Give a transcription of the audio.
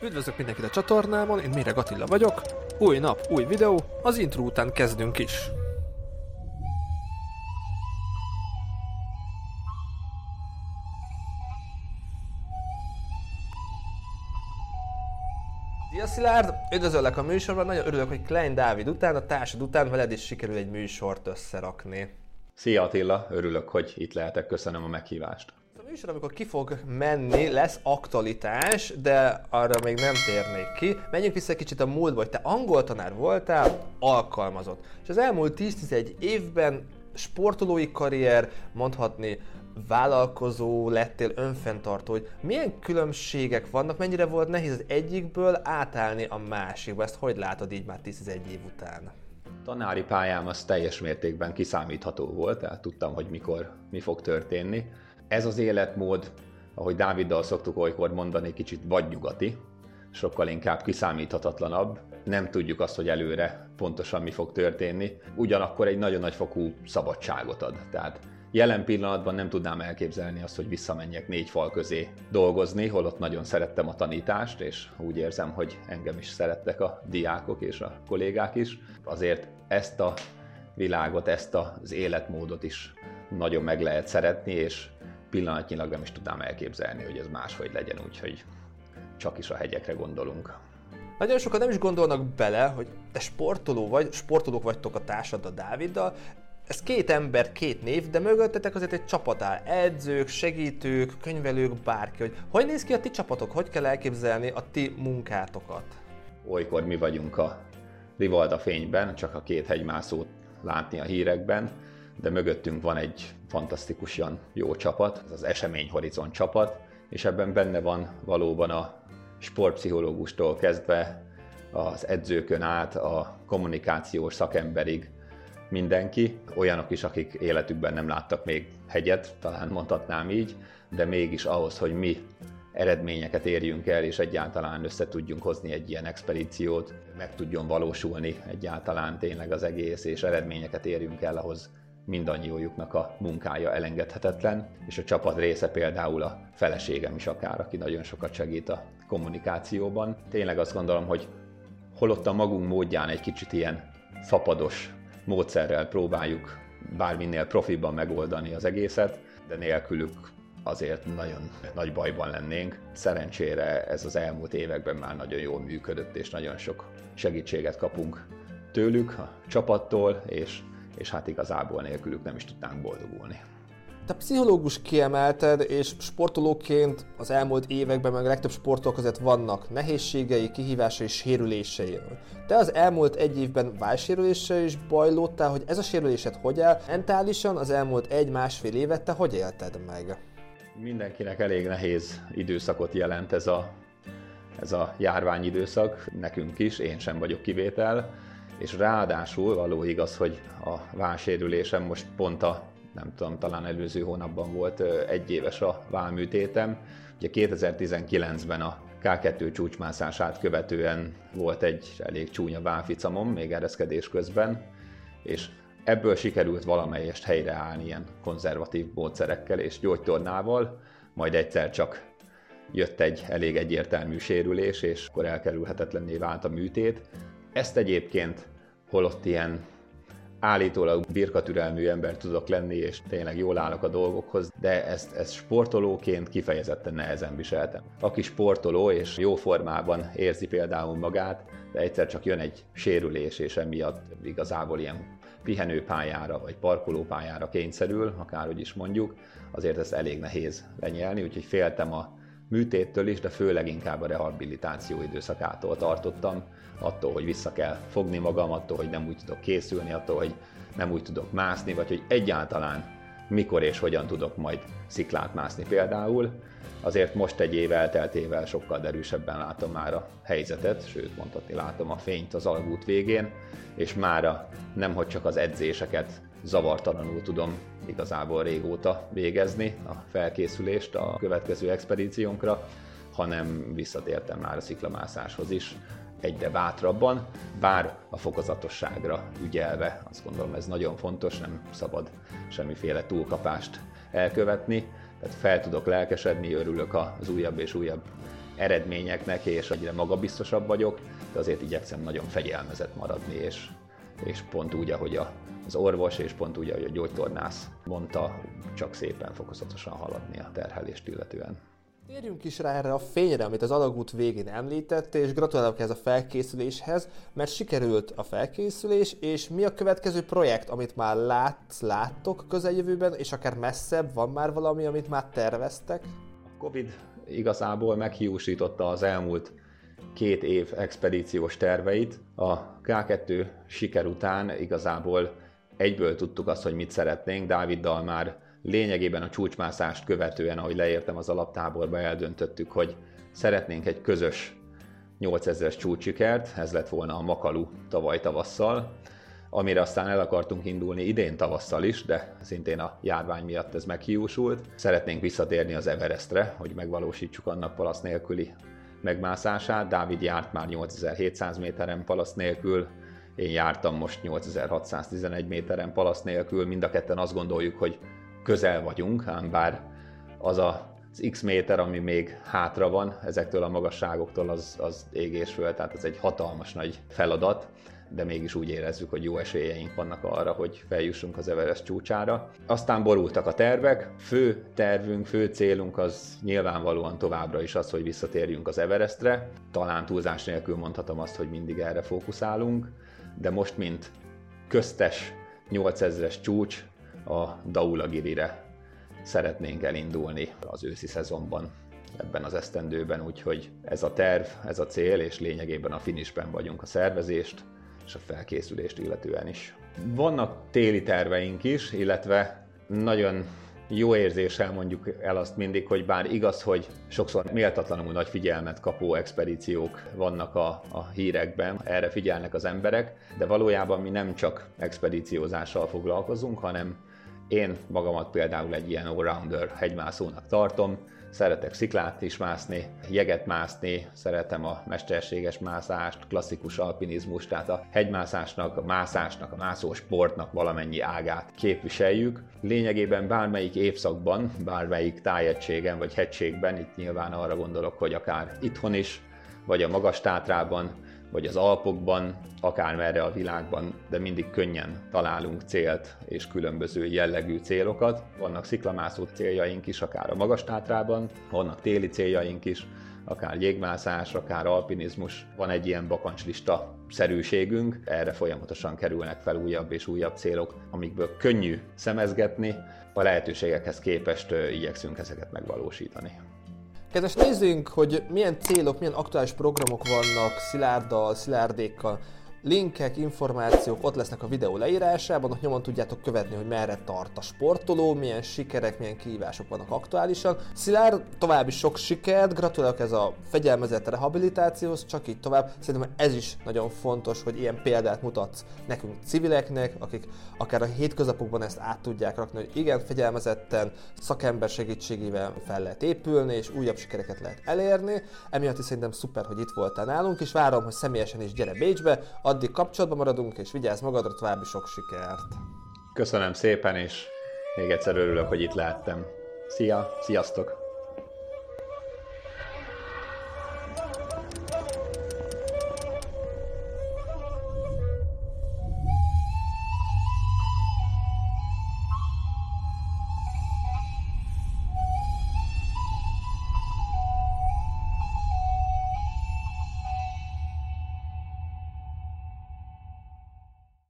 Üdvözlök mindenkit a csatornámon, én Méreg Attila vagyok. Új nap, új videó, az intro után kezdünk is. Szia Szilárd! Üdvözöllek a műsorban, nagyon örülök, hogy Klein Dávid után, a társad után veled is sikerül egy műsort összerakni. Szia Attila, örülök, hogy itt lehetek, köszönöm a meghívást. Műsor, amikor ki fog menni, lesz aktualitás, de arra még nem térnék ki. Menjünk vissza kicsit a múltba, hogy te angol tanár voltál, alkalmazott. És az elmúlt 10-11 évben sportolói karrier, mondhatni vállalkozó lettél, önfenntartó, hogy milyen különbségek vannak, mennyire volt nehéz az egyikből átállni a másikba, ezt hogy látod így már 11 év után? Tanári pályám az teljes mértékben kiszámítható volt, tehát tudtam, hogy mikor mi fog történni. Ez az életmód, ahogy Dáviddal szoktuk olykor mondani, kicsit vadnyugati, sokkal inkább kiszámíthatatlanabb. Nem tudjuk azt, hogy előre pontosan mi fog történni. Ugyanakkor egy nagyon nagy fokú szabadságot ad. Tehát Jelen pillanatban nem tudnám elképzelni azt, hogy visszamenjek négy fal közé dolgozni, holott nagyon szerettem a tanítást, és úgy érzem, hogy engem is szerettek a diákok és a kollégák is. Azért ezt a világot, ezt az életmódot is nagyon meg lehet szeretni, és pillanatnyilag nem is tudnám elképzelni, hogy ez máshogy legyen, úgyhogy csak is a hegyekre gondolunk. Nagyon sokan nem is gondolnak bele, hogy te sportoló vagy, sportolók vagytok a társad a Dáviddal, ez két ember, két név, de mögöttetek azért egy csapat áll. Edzők, segítők, könyvelők, bárki. Hogy, hogy néz ki a ti csapatok? Hogy kell elképzelni a ti munkátokat? Olykor mi vagyunk a Rivalda fényben, csak a két hegymászót látni a hírekben, de mögöttünk van egy fantasztikusan jó csapat, ez az Esemény Horizon csapat, és ebben benne van valóban a sportpszichológustól kezdve az edzőkön át a kommunikációs szakemberig mindenki, olyanok is, akik életükben nem láttak még hegyet, talán mondhatnám így, de mégis ahhoz, hogy mi eredményeket érjünk el, és egyáltalán össze tudjunk hozni egy ilyen expedíciót, meg tudjon valósulni egyáltalán tényleg az egész, és eredményeket érjünk el, ahhoz mindannyiójuknak a munkája elengedhetetlen, és a csapat része például a feleségem is akár, aki nagyon sokat segít a kommunikációban. Tényleg azt gondolom, hogy holott a magunk módján egy kicsit ilyen fapados módszerrel próbáljuk bárminél profiban megoldani az egészet, de nélkülük azért nagyon nagy bajban lennénk. Szerencsére ez az elmúlt években már nagyon jól működött, és nagyon sok segítséget kapunk tőlük, a csapattól, és, és hát igazából nélkülük nem is tudnánk boldogulni. Te pszichológus kiemelted, és sportolóként az elmúlt években meg a legtöbb sportoló között vannak nehézségei, kihívásai, sérülései. Te az elmúlt egy évben válsérüléssel is bajlódtál, hogy ez a sérülésed hogy áll? Mentálisan az elmúlt egy-másfél évet te hogy élted meg? Mindenkinek elég nehéz időszakot jelent ez a, ez a járványidőszak, nekünk is, én sem vagyok kivétel, és ráadásul való igaz, hogy a válsérülésem most pont a nem tudom, talán előző hónapban volt egy éves a válműtétem. Ugye 2019-ben a K2 csúcsmászását követően volt egy elég csúnya válficamom, még ereszkedés közben, és ebből sikerült valamelyest helyreállni ilyen konzervatív módszerekkel és gyógytornával, majd egyszer csak jött egy elég egyértelmű sérülés, és akkor elkerülhetetlenné vált a műtét. Ezt egyébként holott ilyen állítólag birkatürelmű ember tudok lenni, és tényleg jól állok a dolgokhoz, de ezt, ezt sportolóként kifejezetten nehezen viseltem. Aki sportoló és jó formában érzi például magát, de egyszer csak jön egy sérülés, és emiatt igazából ilyen pihenőpályára vagy parkolópályára kényszerül, akárhogy is mondjuk, azért ez elég nehéz lenyelni, úgyhogy féltem a műtéttől is, de főleg inkább a rehabilitáció időszakától tartottam, attól, hogy vissza kell fogni magam, attól, hogy nem úgy tudok készülni, attól, hogy nem úgy tudok mászni, vagy hogy egyáltalán mikor és hogyan tudok majd sziklát mászni például. Azért most egy év elteltével sokkal derűsebben látom már a helyzetet, sőt mondhatni látom a fényt az alagút végén, és mára nem hogy csak az edzéseket zavartalanul tudom igazából régóta végezni a felkészülést a következő expedíciónkra, hanem visszatértem már a sziklamászáshoz is, egyre bátrabban, bár a fokozatosságra ügyelve, azt gondolom ez nagyon fontos, nem szabad semmiféle túlkapást elkövetni, tehát fel tudok lelkesedni, örülök az újabb és újabb eredményeknek, és egyre magabiztosabb vagyok, de azért igyekszem nagyon fegyelmezett maradni, és, és pont úgy, ahogy a, az orvos, és pont úgy, ahogy a gyógytornász mondta, csak szépen fokozatosan haladni a terhelést illetően. Térjünk is rá erre a fényre, amit az alagút végén említett, és gratulálok ez a felkészüléshez, mert sikerült a felkészülés, és mi a következő projekt, amit már látsz, láttok közeljövőben, és akár messzebb, van már valami, amit már terveztek? A Covid igazából meghiúsította az elmúlt két év expedíciós terveit. A K2 siker után igazából egyből tudtuk azt, hogy mit szeretnénk. Dáviddal már lényegében a csúcsmászást követően, ahogy leértem az alaptáborba, eldöntöttük, hogy szeretnénk egy közös 8000-es csúcsikert, ez lett volna a Makalu tavaly tavasszal, amire aztán el akartunk indulni idén tavasszal is, de szintén a járvány miatt ez meghiúsult. Szeretnénk visszatérni az Everestre, hogy megvalósítsuk annak palasz nélküli megmászását. Dávid járt már 8700 méteren palasz nélkül, én jártam most 8611 méteren palasz nélkül, mind a ketten azt gondoljuk, hogy közel vagyunk, ám bár az a az x méter, ami még hátra van ezektől a magasságoktól, az, az égés föl, tehát ez egy hatalmas nagy feladat, de mégis úgy érezzük, hogy jó esélyeink vannak arra, hogy feljussunk az Everest csúcsára. Aztán borultak a tervek, fő tervünk, fő célunk az nyilvánvalóan továbbra is az, hogy visszatérjünk az Everestre. Talán túlzás nélkül mondhatom azt, hogy mindig erre fókuszálunk, de most, mint köztes 8000-es csúcs, a Daulagirire szeretnénk elindulni az őszi szezonban ebben az esztendőben, úgyhogy ez a terv, ez a cél, és lényegében a finisben vagyunk a szervezést és a felkészülést illetően is. Vannak téli terveink is, illetve nagyon jó érzéssel mondjuk el azt mindig, hogy bár igaz, hogy sokszor méltatlanul nagy figyelmet kapó expedíciók vannak a, a hírekben, erre figyelnek az emberek, de valójában mi nem csak expedíciózással foglalkozunk, hanem én magamat például egy ilyen all-rounder hegymászónak tartom, szeretek sziklát is mászni, jeget mászni, szeretem a mesterséges mászást, klasszikus alpinizmus, tehát a hegymászásnak, a mászásnak, a mászósportnak valamennyi ágát képviseljük. Lényegében bármelyik évszakban, bármelyik tájegységen vagy hegységben, itt nyilván arra gondolok, hogy akár itthon is, vagy a magas tátrában, vagy az Alpokban, akármerre a világban, de mindig könnyen találunk célt és különböző jellegű célokat. Vannak sziklamászó céljaink is, akár a magas tátrában, vannak téli céljaink is, akár jégmászás, akár alpinizmus. Van egy ilyen bakancslista szerűségünk, erre folyamatosan kerülnek fel újabb és újabb célok, amikből könnyű szemezgetni, a lehetőségekhez képest igyekszünk ezeket megvalósítani. Kedves nézzünk, hogy milyen célok, milyen aktuális programok vannak Szilárddal, Szilárdékkal, linkek, információk ott lesznek a videó leírásában, ott nyomon tudjátok követni, hogy merre tart a sportoló, milyen sikerek, milyen kihívások vannak aktuálisan. Szilárd, további sok sikert, gratulálok ez a fegyelmezett rehabilitációhoz, csak így tovább. Szerintem ez is nagyon fontos, hogy ilyen példát mutatsz nekünk civileknek, akik akár a hétköznapokban ezt át tudják rakni, hogy igen, fegyelmezetten, szakember segítségével fel lehet épülni, és újabb sikereket lehet elérni. Emiatt is szerintem szuper, hogy itt voltál nálunk, és várom, hogy személyesen is gyere Bécsbe, Addig kapcsolatban maradunk, és vigyázz magadra, további sok sikert! Köszönöm szépen, és még egyszer örülök, hogy itt lehettem. Szia, sziasztok!